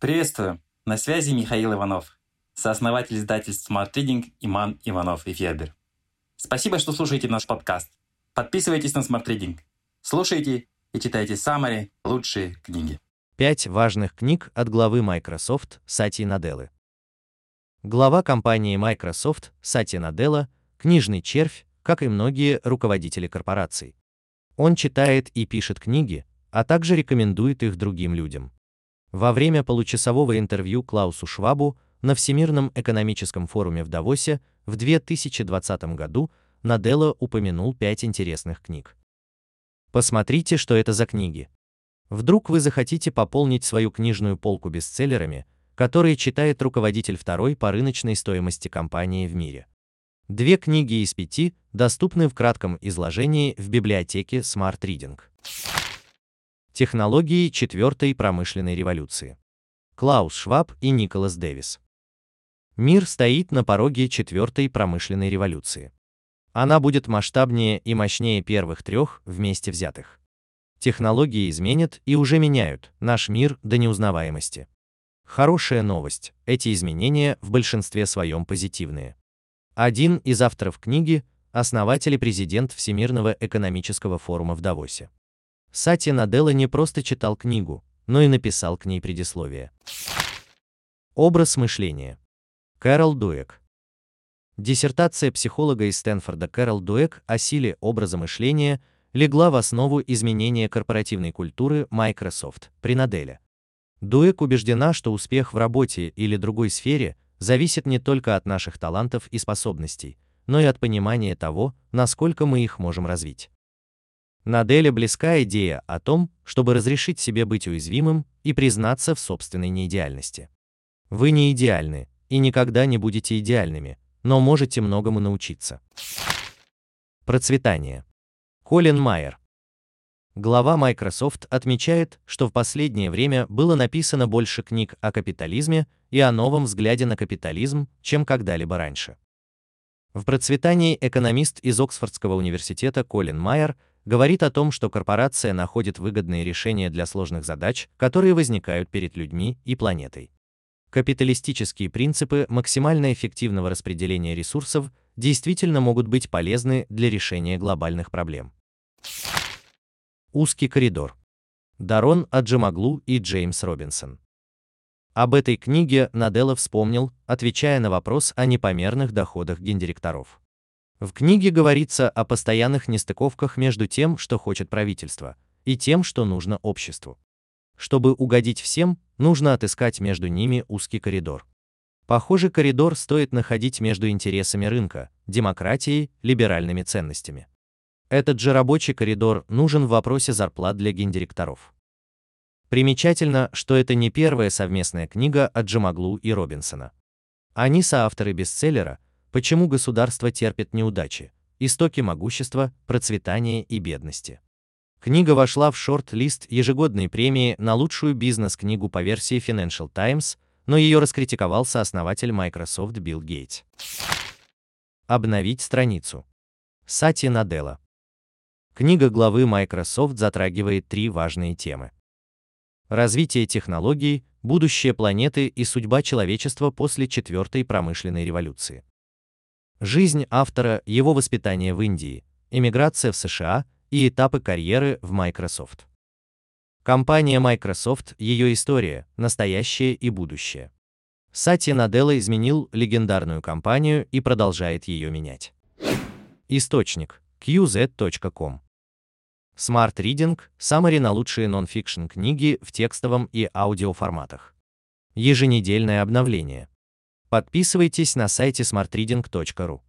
Приветствую! На связи Михаил Иванов, сооснователь издательств Smart Reading Иман Иванов и Федер. Спасибо, что слушаете наш подкаст. Подписывайтесь на Smart Reading. Слушайте и читайте самые лучшие книги. Пять важных книг от главы Microsoft Сати Наделлы. Глава компании Microsoft Сати Наделла – книжный червь, как и многие руководители корпораций. Он читает и пишет книги, а также рекомендует их другим людям. Во время получасового интервью Клаусу Швабу на Всемирном экономическом форуме в Давосе в 2020 году Наделла упомянул пять интересных книг. Посмотрите, что это за книги. Вдруг вы захотите пополнить свою книжную полку бестселлерами, которые читает руководитель второй по рыночной стоимости компании в мире. Две книги из пяти доступны в кратком изложении в библиотеке Smart Reading. Технологии четвертой промышленной революции. Клаус Шваб и Николас Дэвис. Мир стоит на пороге четвертой промышленной революции. Она будет масштабнее и мощнее первых трех вместе взятых. Технологии изменят и уже меняют наш мир до неузнаваемости. Хорошая новость, эти изменения в большинстве своем позитивные. Один из авторов книги – основатель и президент Всемирного экономического форума в Давосе. Сати Наделла не просто читал книгу, но и написал к ней предисловие. Образ мышления. Кэрол Дуэк. Диссертация психолога из Стэнфорда Кэрол Дуэк о силе образа мышления легла в основу изменения корпоративной культуры Microsoft при Наделе. Дуэк убеждена, что успех в работе или другой сфере зависит не только от наших талантов и способностей, но и от понимания того, насколько мы их можем развить. Наделе близка идея о том, чтобы разрешить себе быть уязвимым и признаться в собственной неидеальности. Вы не идеальны и никогда не будете идеальными, но можете многому научиться. Процветание. Колин Майер. Глава Microsoft отмечает, что в последнее время было написано больше книг о капитализме и о новом взгляде на капитализм, чем когда-либо раньше. В процветании экономист из Оксфордского университета Колин Майер говорит о том, что корпорация находит выгодные решения для сложных задач, которые возникают перед людьми и планетой. Капиталистические принципы максимально эффективного распределения ресурсов действительно могут быть полезны для решения глобальных проблем. Узкий коридор. Дарон Аджимаглу и Джеймс Робинсон. Об этой книге Наделла вспомнил, отвечая на вопрос о непомерных доходах гендиректоров. В книге говорится о постоянных нестыковках между тем, что хочет правительство, и тем, что нужно обществу. Чтобы угодить всем, нужно отыскать между ними узкий коридор. Похожий коридор стоит находить между интересами рынка, демократией, либеральными ценностями. Этот же рабочий коридор нужен в вопросе зарплат для гендиректоров. Примечательно, что это не первая совместная книга от Джамаглу и Робинсона. Они соавторы бестселлера – Почему государство терпит неудачи? Истоки могущества, процветания и бедности. Книга вошла в шорт-лист ежегодной премии на лучшую бизнес-книгу по версии Financial Times, но ее раскритиковал сооснователь Microsoft Билл Гейтс. Обновить страницу. Сати Наделла. Книга главы Microsoft затрагивает три важные темы. Развитие технологий, будущее планеты и судьба человечества после четвертой промышленной революции. Жизнь автора, его воспитание в Индии, эмиграция в США и этапы карьеры в Microsoft. Компания Microsoft, ее история, настоящее и будущее. Сати Наделла изменил легендарную компанию и продолжает ее менять. Источник qz.com Smart Reading – саммари на лучшие нон-фикшн книги в текстовом и аудиоформатах. Еженедельное обновление. Подписывайтесь на сайте smartreading.ru.